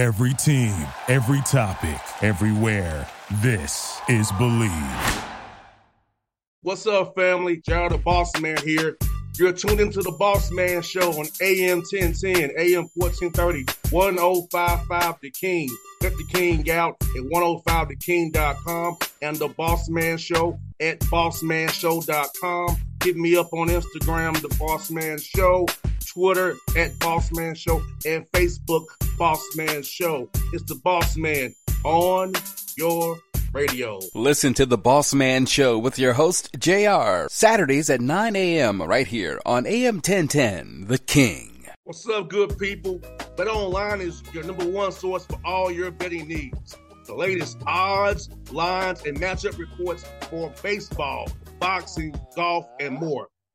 Every team, every topic, everywhere. This is Bleav. What's up, family? JR the Boss Man here. You're tuned into the Boss Man Show on AM 1010, AM 1430, 1055 The King. Check oh The King out at 105theking.com and the Boss Man Show at bossmanshow.com. Hit me up on Instagram, The Boss Man Show, Twitter at Boss Man Show, and Facebook, Boss Man Show. It's the Boss Man on your radio. Listen to the Boss Man Show with your host, JR, Saturdays at 9 a.m. right here on AM 1010, The King. What's up, good people? Bet Online is your number one source for all your betting needs. The latest odds, lines, and matchup reports for baseball, boxing, golf, and more.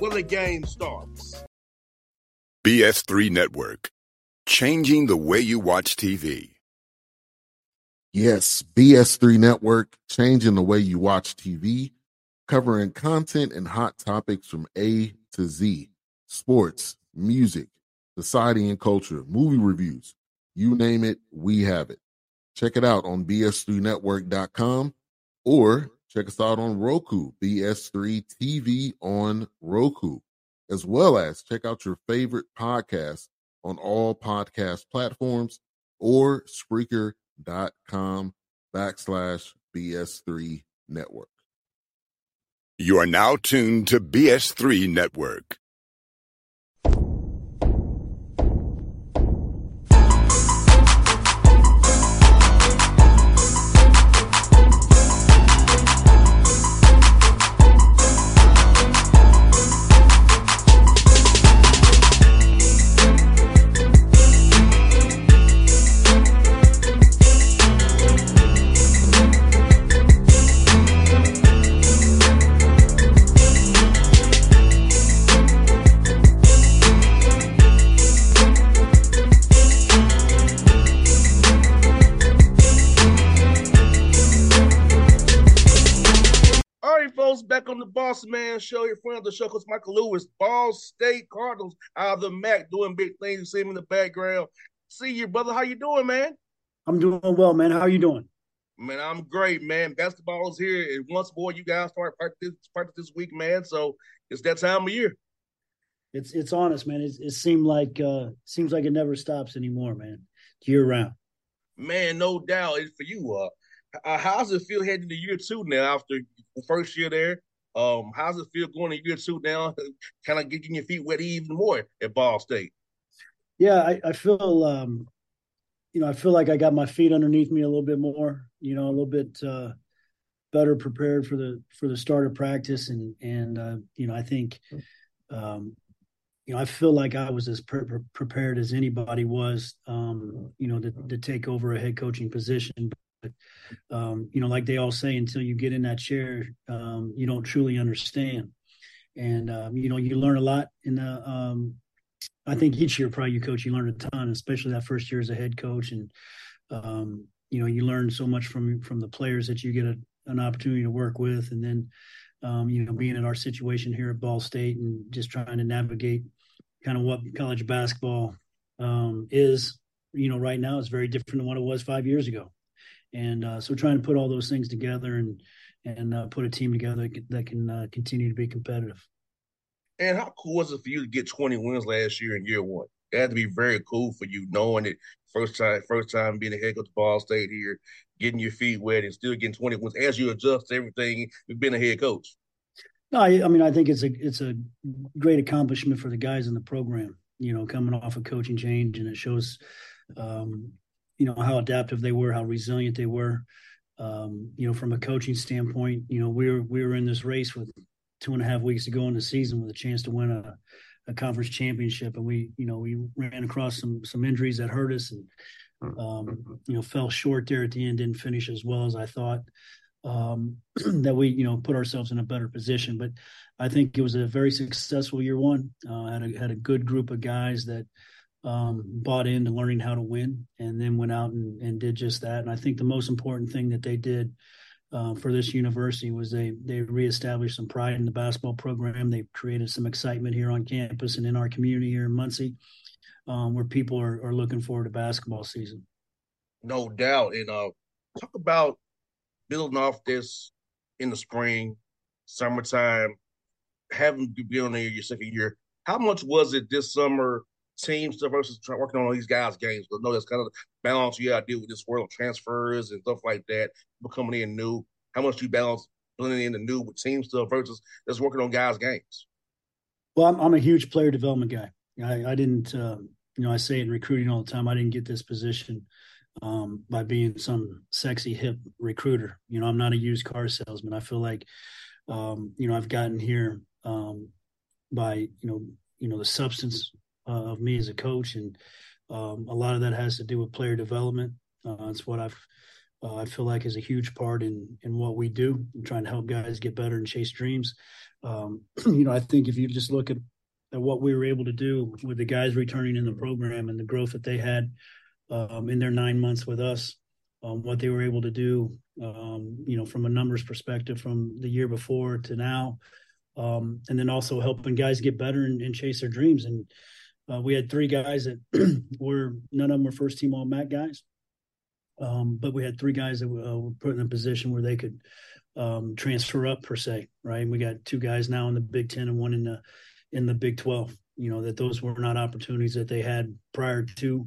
where the game starts. BS3 Network, changing the way you watch TV. Yes, BS3 Network, changing the way you watch TV, covering content and hot topics from A to Z sports, music, society and culture, movie reviews. You name it, we have it. Check it out on bs3network.com or check us out on Roku, BS3 TV on Roku, as well as check out your favorite podcast on all podcast platforms or Spreaker.com backslash BS3 Network. You are now tuned to BS3 Network. The show, Coach Michael Lewis, Ball State Cardinals out of the MAC doing big things. You see him in the background. See you, brother. How you doing, man? I'm doing well, man. How you doing? Man, I'm great, man. Basketball is here, and once more, you guys start practice practice this week, man. So it's that time of year. It's it's honest, man. It's, it seemed like uh seems like it never stops anymore, man. Year round. Man, no doubt. It's for you. Uh, uh, how's it feel heading to year two now after the first year there? Um, how's it feel going to year two now? kind of getting your feet wet even more at Ball State. Yeah, I, I feel um you know, I feel like I got my feet underneath me a little bit more, you know, a little bit uh better prepared for the for the start of practice and and uh you know, I think um you know, I feel like I was as pre- prepared as anybody was, um, you know, to, to take over a head coaching position. But, um, you know, like they all say, until you get in that chair, um, you don't truly understand. And, um, you know, you learn a lot in the, um, I think each year probably you coach, you learn a ton, especially that first year as a head coach. And, um, you know, you learn so much from, from the players that you get a, an opportunity to work with. And then, um, you know, being in our situation here at Ball State and just trying to navigate kind of what college basketball is, you know, right now is very different than what it was five years ago. And uh, so trying to put all those things together and and uh, put a team together that can, uh, continue to be competitive. And how cool was it for you to get 20 wins last year in year one? It had to be very cool for you knowing it first time, first time being a head coach of Ball State here, getting your feet wet and still getting 20 wins as you adjust to everything you've been a head coach. No, I, I mean I think it's a it's a great accomplishment for the guys in the program. You know, coming off a coaching change, and it shows, um, you know, how adaptive they were, how resilient they were. Um, you know, from a coaching standpoint, you know, we were we were in this race with two and a half weeks to go in the season with a chance to win a, a conference championship, and we, you know, we ran across some some injuries that hurt us, and um, you know, fell short there at the end, didn't finish as well as I thought. Um, that we, you know, put ourselves in a better position. But I think it was a very successful year one. Uh, had a had a good group of guys that um, bought into learning how to win, and then went out and, and did just that. And I think the most important thing that they did uh, for this university was they they reestablished some pride in the basketball program. They created some excitement here on campus and in our community here in Muncie um, where people are, are looking forward to basketball season. No doubt. And uh, talk about building off this in the spring, summertime, having to be on there your second year. How much was it this summer, team stuff versus working on all these guys' games? But no, that's kind of balance you got to deal with this world of transfers and stuff like that, people coming in new. How much you balance blending in the new with team stuff versus just working on guys' games? Well, I'm, I'm a huge player development guy. I, I didn't, um, you know, I say it in recruiting all the time, I didn't get this position um, by being some sexy hip recruiter. You know, I'm not a used car salesman. I feel like, um, you know, I've gotten here um, by, you know, you know, the substance uh, of me as a coach, and um, a lot of that has to do with player development. Uh, it's what I've uh, I feel like is a huge part in in what we do, in trying to help guys get better and chase dreams. Um, you know, I think if you just look at at what we were able to do with the guys returning in the program and the growth that they had um, in their nine months with us, um, what they were able to do, um, you know, from a numbers perspective from the year before to now, um, and then also helping guys get better and, and chase their dreams. And uh, we had three guys that were none of them were first team All MAC guys, um, but we had three guys that uh, were put in a position where they could um, transfer up per se, right? And we got two guys now in the Big Ten and one in the in the Big 12. You know, that those were not opportunities that they had prior to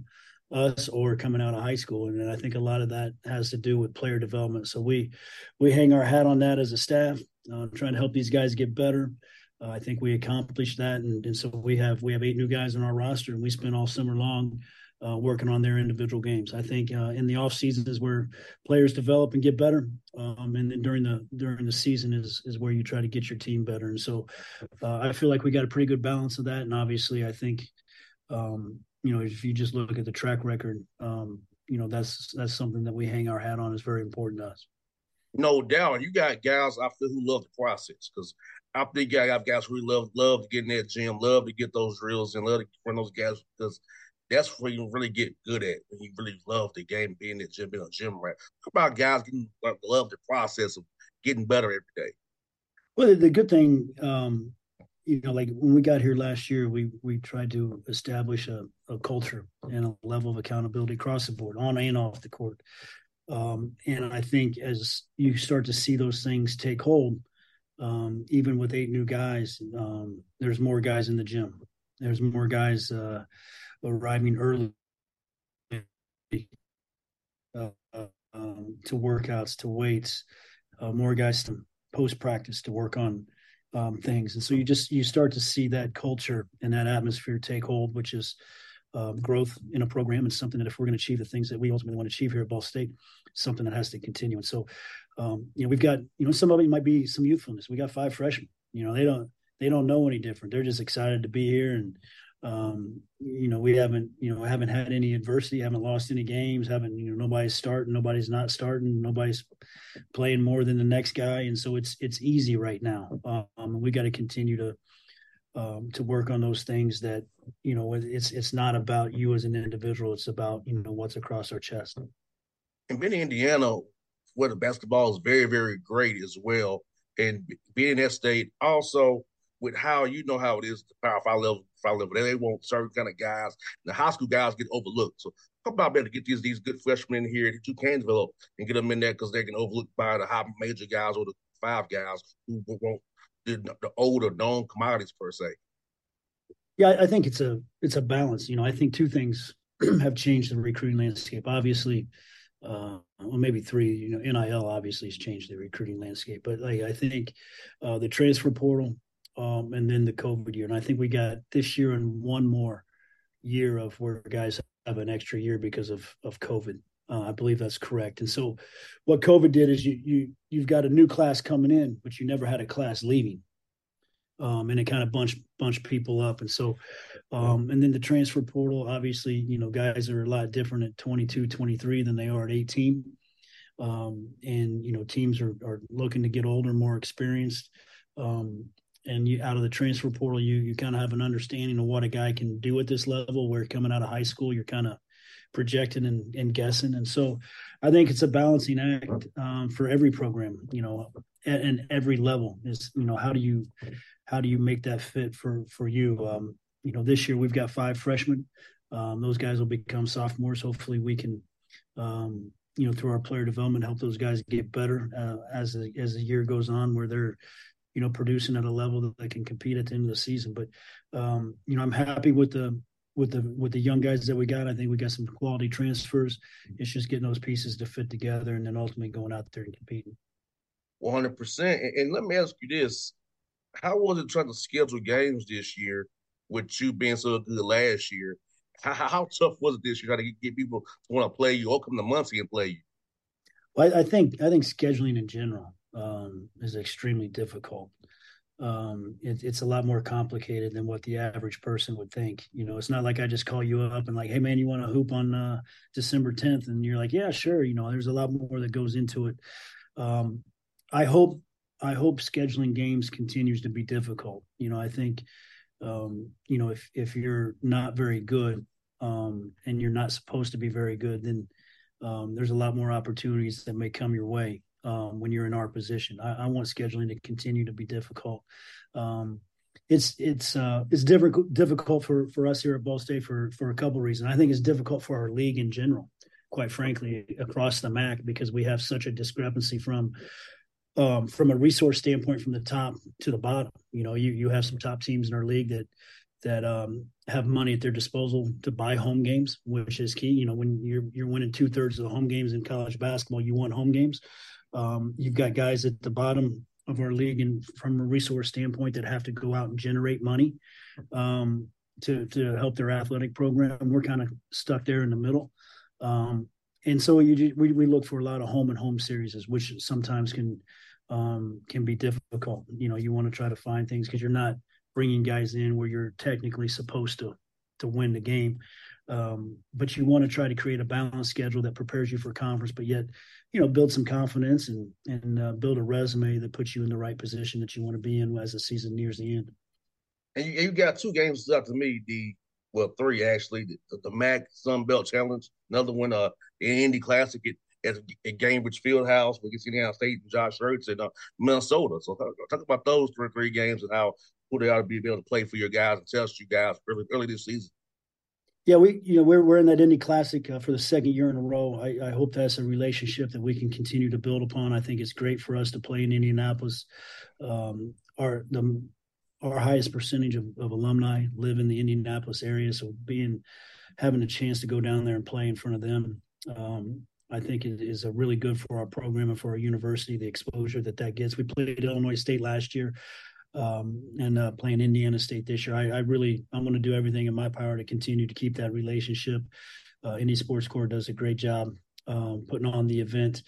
us or coming out of high school. And I think a lot of that has to do with player development. So we we hang our hat on that as a staff, uh, trying to help these guys get better. Uh, I think we accomplished that, and, and so we have we have eight new guys on our roster, and we spent all summer long uh, working on their individual games. I think uh, in the off season is where players develop and get better, um, and then during the during the season is is where you try to get your team better. And so uh, I feel like we got a pretty good balance of that. And obviously, I think um, you know if you just look at the track record, um, you know that's that's something that we hang our hat on is very important to us. No doubt, you got guys I feel who love the process because I think I got guys who love love to get in that gym, love to get those drills, and love to run those guys because that's where you really get good at when you really love the game, being at gym, being a gym rat. How about guys getting love the process of getting better every day? Well, the good thing, um, you know, like when we got here last year, we we tried to establish a, a culture and a level of accountability across the board, on and off the court. Um, and I think as you start to see those things take hold, um, even with eight new guys, um, there's more guys in the gym. There's more guys uh, arriving early uh, um, to workouts, to weights, uh, more guys to post practice to work on um, things, and so you just you start to see that culture and that atmosphere take hold, which is um, growth in a program and something that if we're going to achieve the things that we ultimately want to achieve here at Ball State, something that has to continue. And so, um, you know, we've got you know some of it might be some youthfulness. We got five freshmen. You know, they don't they don't know any different. They're just excited to be here and um, you know, we haven't, you know, haven't had any adversity, haven't lost any games, haven't, you know, nobody's starting, nobody's not starting, nobody's playing more than the next guy, and so it's it's easy right now. Um, we got to continue to um, to work on those things that you know it's it's not about you as an individual, it's about you know what's across our chest. And being in Indiana, where the basketball is very very great as well, and being in that state also with how you know how it is the power five level five level. They want certain kind of guys. The high school guys get overlooked. So how about better get these these good freshmen in here that you can develop and get them in there because they can overlook by the high major guys or the five guys who won't the, the older known commodities per se. Yeah, I think it's a it's a balance. You know, I think two things have changed the recruiting landscape. Obviously, uh, well, maybe three. You know, NIL obviously has changed the recruiting landscape, but like I think uh, the transfer portal um, and then the COVID year. And I think we got this year and one more year of where guys have an extra year because of of COVID. Uh, I believe that's correct. And so, what COVID did is you you you've got a new class coming in, but you never had a class leaving. Um, and it kind of bunch bunch people up. And so, um, and then the transfer portal, obviously, you know, guys are a lot different at 22, 23 than they are at 18. Um, and you know, teams are are looking to get older, more experienced. Um, and you out of the transfer portal, you you kind of have an understanding of what a guy can do at this level. Where coming out of high school, you're kind of projecting and, and, guessing. And so I think it's a balancing act um, for every program, you know, and every level is, you know, how do you, how do you make that fit for, for you? Um, you know, this year we've got five freshmen. Um, those guys will become sophomores. Hopefully we can, um, you know, through our player development, help those guys get better uh, as as the year goes on, where they're, you know, producing at a level that they can compete at the end of the season. But um, you know, I'm happy with the with the with the young guys that we got. I think we got some quality transfers. It's just getting those pieces to fit together, and then ultimately going out there and competing. One hundred percent. And let me ask you this: How was it trying to schedule games this year with you being so good last year? How, how tough was it this year? To get people to want to play you or come to Muncie and play you? Well, I, I think I think scheduling in general um, is extremely difficult um, it, it's a lot more complicated than what the average person would think. You know, it's not like I just call you up and like, hey man, you want to hoop on uh, December 10th, and you're like, yeah, sure. You know, there's a lot more that goes into it. Um, I hope I hope scheduling games continues to be difficult. You know, I think um, you know if if you're not very good um, and you're not supposed to be very good, then um, there's a lot more opportunities that may come your way um, when you're in our position. I, I, want scheduling to continue to be difficult. Um, it's it's uh, it's difficult difficult for for us here at Ball State for for a couple of reasons. I think it's difficult for our league in general, quite frankly, across the MAC because we have such a discrepancy from um, from a resource standpoint from the top to the bottom. You know, you you have some top teams in our league that that um, have money at their disposal to buy home games, which is key. You know, when you're you're winning two thirds of the home games in college basketball, you want home games. Um, you've got guys at the bottom of our league, and from a resource standpoint, that have to go out and generate money um, to to help their athletic program. We're kind of stuck there in the middle, um, and so you, we we look for a lot of home and home series, which sometimes can um, can be difficult. You know, you want to try to find things because you're not bringing guys in where you're technically supposed to to win the game. Um, but you want to try to create a balanced schedule that prepares you for conference, but yet, you know, build some confidence and and uh, build a resume that puts you in the right position that you want to be in as the season nears the end. And you, you got two games up to me. The well, three actually. The, the MAC Sun Belt Challenge, another one. Uh, the Indy Classic at, at, Gainbridge Fieldhouse against Indiana State and Josh Hurts in uh, Minnesota. So talk, talk, about those three three games and how who they ought to be able to play for your guys and test you guys early early this season. Yeah, we you know we're we're in that Indy Classic uh, for the second year in a row. I, I, hope that's a relationship that we can continue to build upon. I think it's great for us to play in Indianapolis. Um, our the our highest percentage of, of alumni live in the Indianapolis area, so being having a chance to go down there and play in front of them, um, I think it is a really good for our program and for our university. The exposure that that gets. We played Illinois State last year um, and uh, playing Indiana State this year. I, I really I'm going to do everything in my power to continue to keep that relationship. Uh, Indy Sports Corps does a great job um, putting on the event.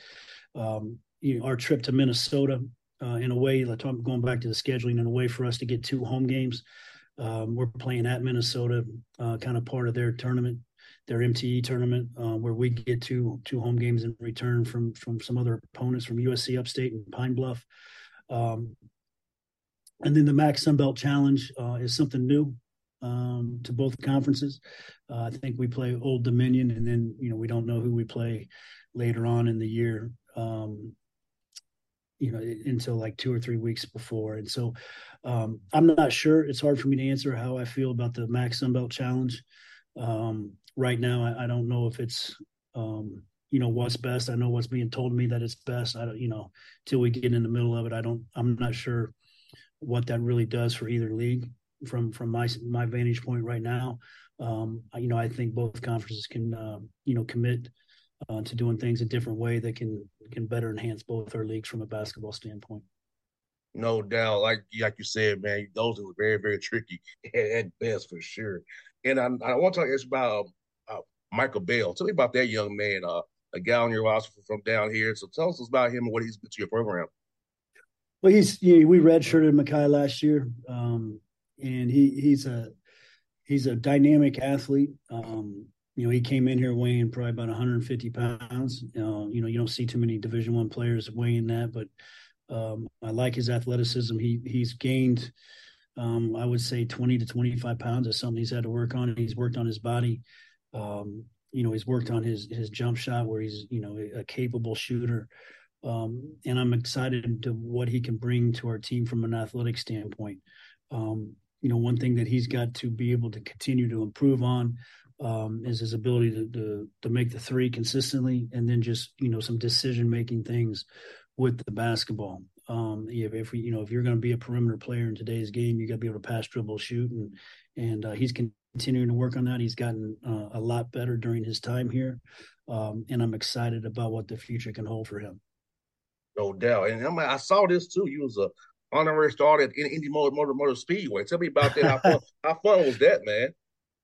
Um, you know, our trip to Minnesota, uh, in a way, going back to the scheduling, in a way for us to get two home games. Um, we're playing at Minnesota, uh, kind of part of their tournament, their MTE tournament, uh, where we get two two home games in return from from some other opponents from USC Upstate and Pine Bluff. Um, and then the MAC Sunbelt Challenge uh, is something new um, to both conferences. Uh, I think we play Old Dominion, and then you know we don't know who we play later on in the year. Um, you know, until like two or three weeks before, and so um, I'm not sure. It's hard for me to answer how I feel about the max Sunbelt Challenge um, right now. I, I, don't know if it's um, you know what's best. I know what's being told me that it's best. I don't, you know, till we get in the middle of it, I don't. I'm not sure what that really does for either league from from my my vantage point right now. Um, you know, I think both conferences can uh, you know commit uh, to doing things a different way that can can better enhance both our leagues from a basketball standpoint. No doubt, like like you said, man, those are very very tricky at best for sure. And I, I want to talk about uh, Michael Bell. Tell me about that young man, uh, a guy on your roster from down here. So tell us about him and what he's been to your program. Well, he's you know, we redshirted Makai last year, um, and he he's a he's a dynamic athlete. Um, you know, he came in here weighing probably about 150 pounds. Uh, you know, you don't see too many Division One players weighing that, but um, I like his athleticism. He he's gained, um, I would say, 20 to 25 pounds. Is something he's had to work on. And he's worked on his body. Um, you know, he's worked on his his jump shot where he's you know a capable shooter. Um, and I'm excited to what he can bring to our team from an athletic standpoint. Um, you know, one thing that he's got to be able to continue to improve on um, is his ability to, to, to make the three consistently, and then just you know some decision making things with the basketball. Um, if, if we, you know, if you're going to be a perimeter player in today's game, you got to be able to pass, dribble, shoot, and and uh, he's continuing to work on that. He's gotten uh, a lot better during his time here, um, and I'm excited about what the future can hold for him. No doubt, and I, mean, I saw this too. You was a honorary starter at Indy Motor Motor, Motor Speedway. Tell me about that. How fun, how fun was that, man?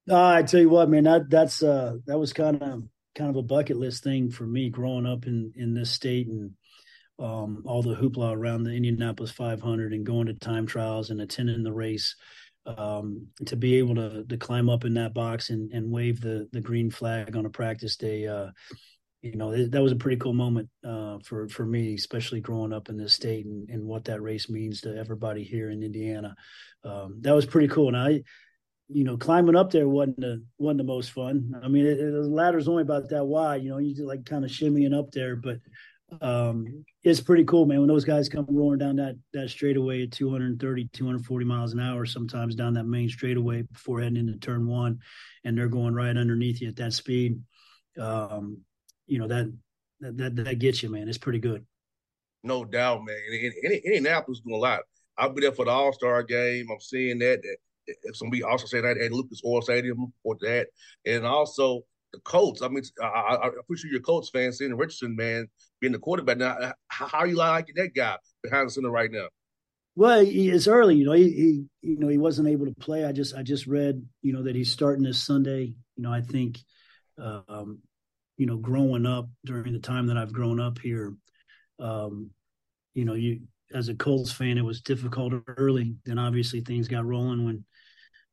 Uh, I tell you what, man, that that's uh that was kind of kind of a bucket list thing for me growing up in in this state and um, all the hoopla around the Indianapolis 500 and going to time trials and attending the race. Um, to be able to to climb up in that box and, and wave the the green flag on a practice day, uh, you know that was a pretty cool moment uh, for for me, especially growing up in this state and, and what that race means to everybody here in Indiana. Um, that was pretty cool, and I you know, climbing up there wasn't the wasn't the most fun. I mean, it, it, the ladder's only about that wide. You know, you just like kind of shimmying up there, but um, it's pretty cool, man. When those guys come roaring down that that straightaway at 230, 240 miles an hour, sometimes down that main straightaway before heading into turn one, and they're going right underneath you at that speed. Um, you know that that that, that gets you, man. It's pretty good. No doubt, man. And, and, and Indianapolis doing a lot. I'll be there for the All Star game. I'm seeing that to be also saying that at Lucas Oil Stadium for that, and also the Colts. I mean, I, I, am pretty sure Colts fan, seeing Richardson, man, being the quarterback. Now, how, how are you liking that guy behind the center right now? Well, he, it's early, you know. He, he, you know, he wasn't able to play. I just, I just read, you know, that he's starting this Sunday. You know, I think, um, you know, growing up during the time that I've grown up here, um, you know, you as a Colts fan, it was difficult early. Then obviously things got rolling when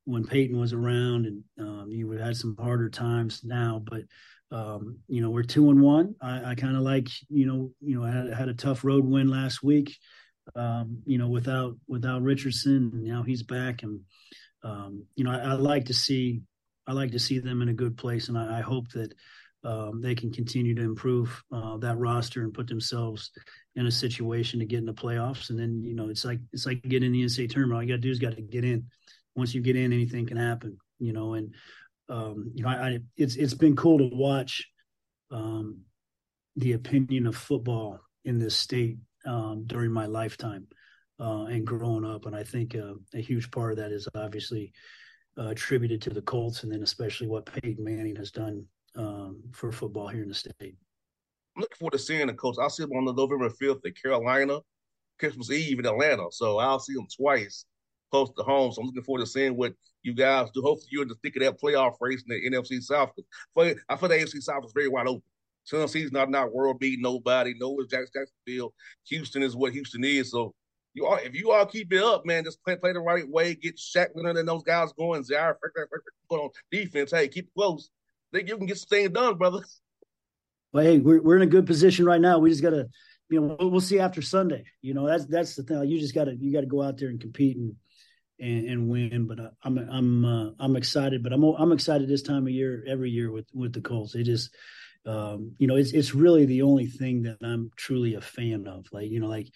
when Peyton was around, and um, you would have had some harder times now. But um, you know, we're two and one. I, I kind of like you know, you know, I had, had a tough road win last week. Um, you know, without without Richardson, and now he's back, and um, you know, I, I, like to see I like to see them in a good place, and I, I hope that um, they can continue to improve uh, that roster and put themselves in a situation to get in the playoffs. And then you know, it's like it's like getting in the NCAA tournament. All you got to do is got to get in once you get in, anything can happen, you know. And um, you know, I, I, it's it's been cool to watch um, the opinion of football in this state um, during my lifetime uh, and growing up. And I think uh, a huge part of that is obviously uh, attributed to the Colts, and then especially what Peyton Manning has done um, for football here in the state. I'm looking forward to seeing the Colts. I'll see them on the November 5th at Carolina, Christmas Eve in Atlanta. So I'll see them twice close to home. So I'm looking forward to seeing what you guys do. Hopefully, you're in the thick of that playoff race in the NFC South. I feel the AFC South is very wide open. Tennessee's not not world beating nobody. No one's Jacksonville. Houston is what Houston is. So you all, if you all keep it up, man, just play, play the right way. Get Shaq Leonard and those guys going. Zaire, put on defense. Hey, keep it close. Think you can get some things done, brother. Well, hey, we're we're in a good position right now. We just got to, you know, we'll, we'll see after Sunday. You know, that's that's the thing. You just got to you got to go out there and compete and and, and win. But I, am I'm I'm, uh, I'm excited. But I'm I'm excited this time of year every year with with the Colts. It just um, you know it's it's really the only thing that I'm truly a fan of. Like you know like.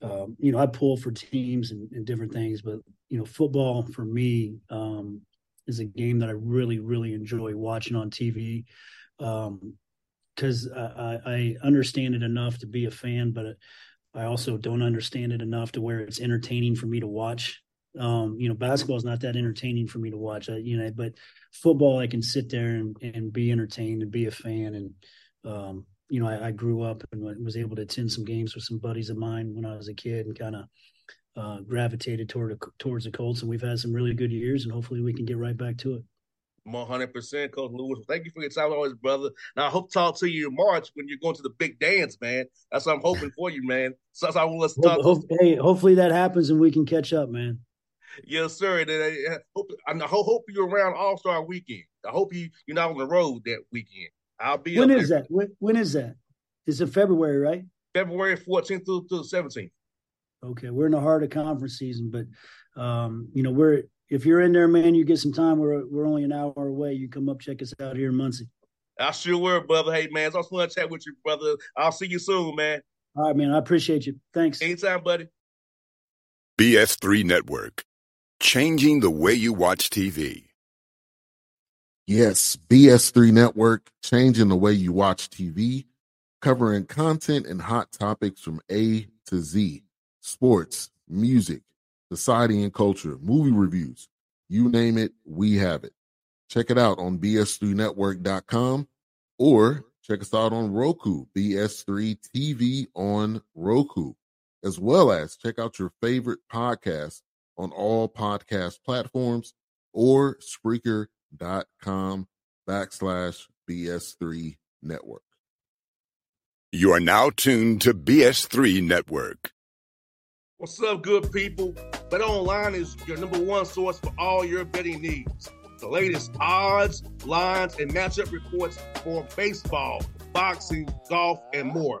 Um, you know, I pull for teams and, and, different things, but you know, football for me um, is a game that I really, really enjoy watching on TV because um, I, I, understand it enough to be a fan, but I also don't understand it enough to where it's entertaining for me to watch. Um, you know, basketball is not that entertaining for me to watch. I, you know, but football, I can sit there and, and be entertained and be a fan. And um, you know, I, I, grew up and was able to attend some games with some buddies of mine when I was a kid, and kind of uh, gravitated toward towards the Colts. And we've had some really good years, and hopefully we can get right back to it. One hundred percent, Coach Lewis. Thank you for your time, always, brother. Now I hope to talk to you in March when you're going to the big dance, man. That's what I'm hoping for you, man. So that's how I want us to talk. Hope, hope, hey, hopefully that happens and we can catch up, man. Yes, sir. And I hope, I hope you're around All Star Weekend. I hope you you're not on the road that weekend. I'll be. When is there. that? When, when is that? It's in February, right? February 14th through, through 17th. Okay, we're in the heart of conference season, but um, you know we're if you're in there, man, you get some time. We're we're only an hour away. You come up, check us out here in Muncie. I sure will, brother. Hey, man, it's awesome to chat with you, brother. I'll see you soon, man. All right, man. I appreciate you. Thanks. Anytime, buddy. BS3 Network, changing the way you watch TV. Yes, BS3 Network, changing the way you watch TV, covering content and hot topics from A to Z sports, music, society and culture, movie reviews. You name it, we have it. Check it out on bs3network.com or check us out on Roku, BS3 TV on Roku, as well as check out your favorite podcast on all podcast platforms or Spreaker.com backslash BS3 Network. You are now tuned to BS3 Network. What's up, good people? Bet Online is your number one source for all your betting needs. The latest odds, lines, and matchup reports for baseball, boxing, golf, and more.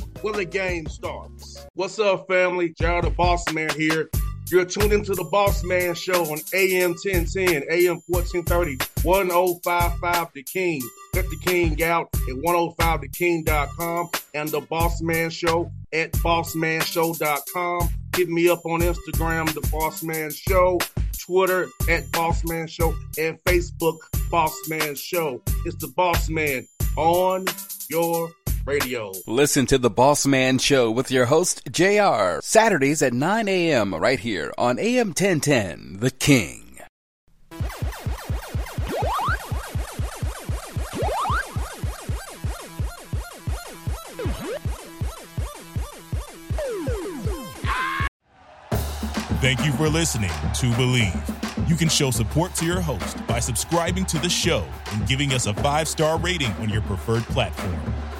where the game starts. What's up, family? JR the Boss Man here. You're tuned into the Boss Man Show on AM 1010, AM 1430, 1055 The King. Let the King out at 105theking.com and the Boss Man Show at bossmanshow.com. Hit me up on Instagram, The Boss Man Show, Twitter at Boss Man Show, and Facebook, Boss Man Show. It's the Boss Man on your radio. Listen to the Boss Man Show with your host, JR, Saturdays at 9 a.m. right here on AM 1010, The King. Thank you for listening to Bleav. You can show support to your host by subscribing to the show and giving us a five star rating on your preferred platform.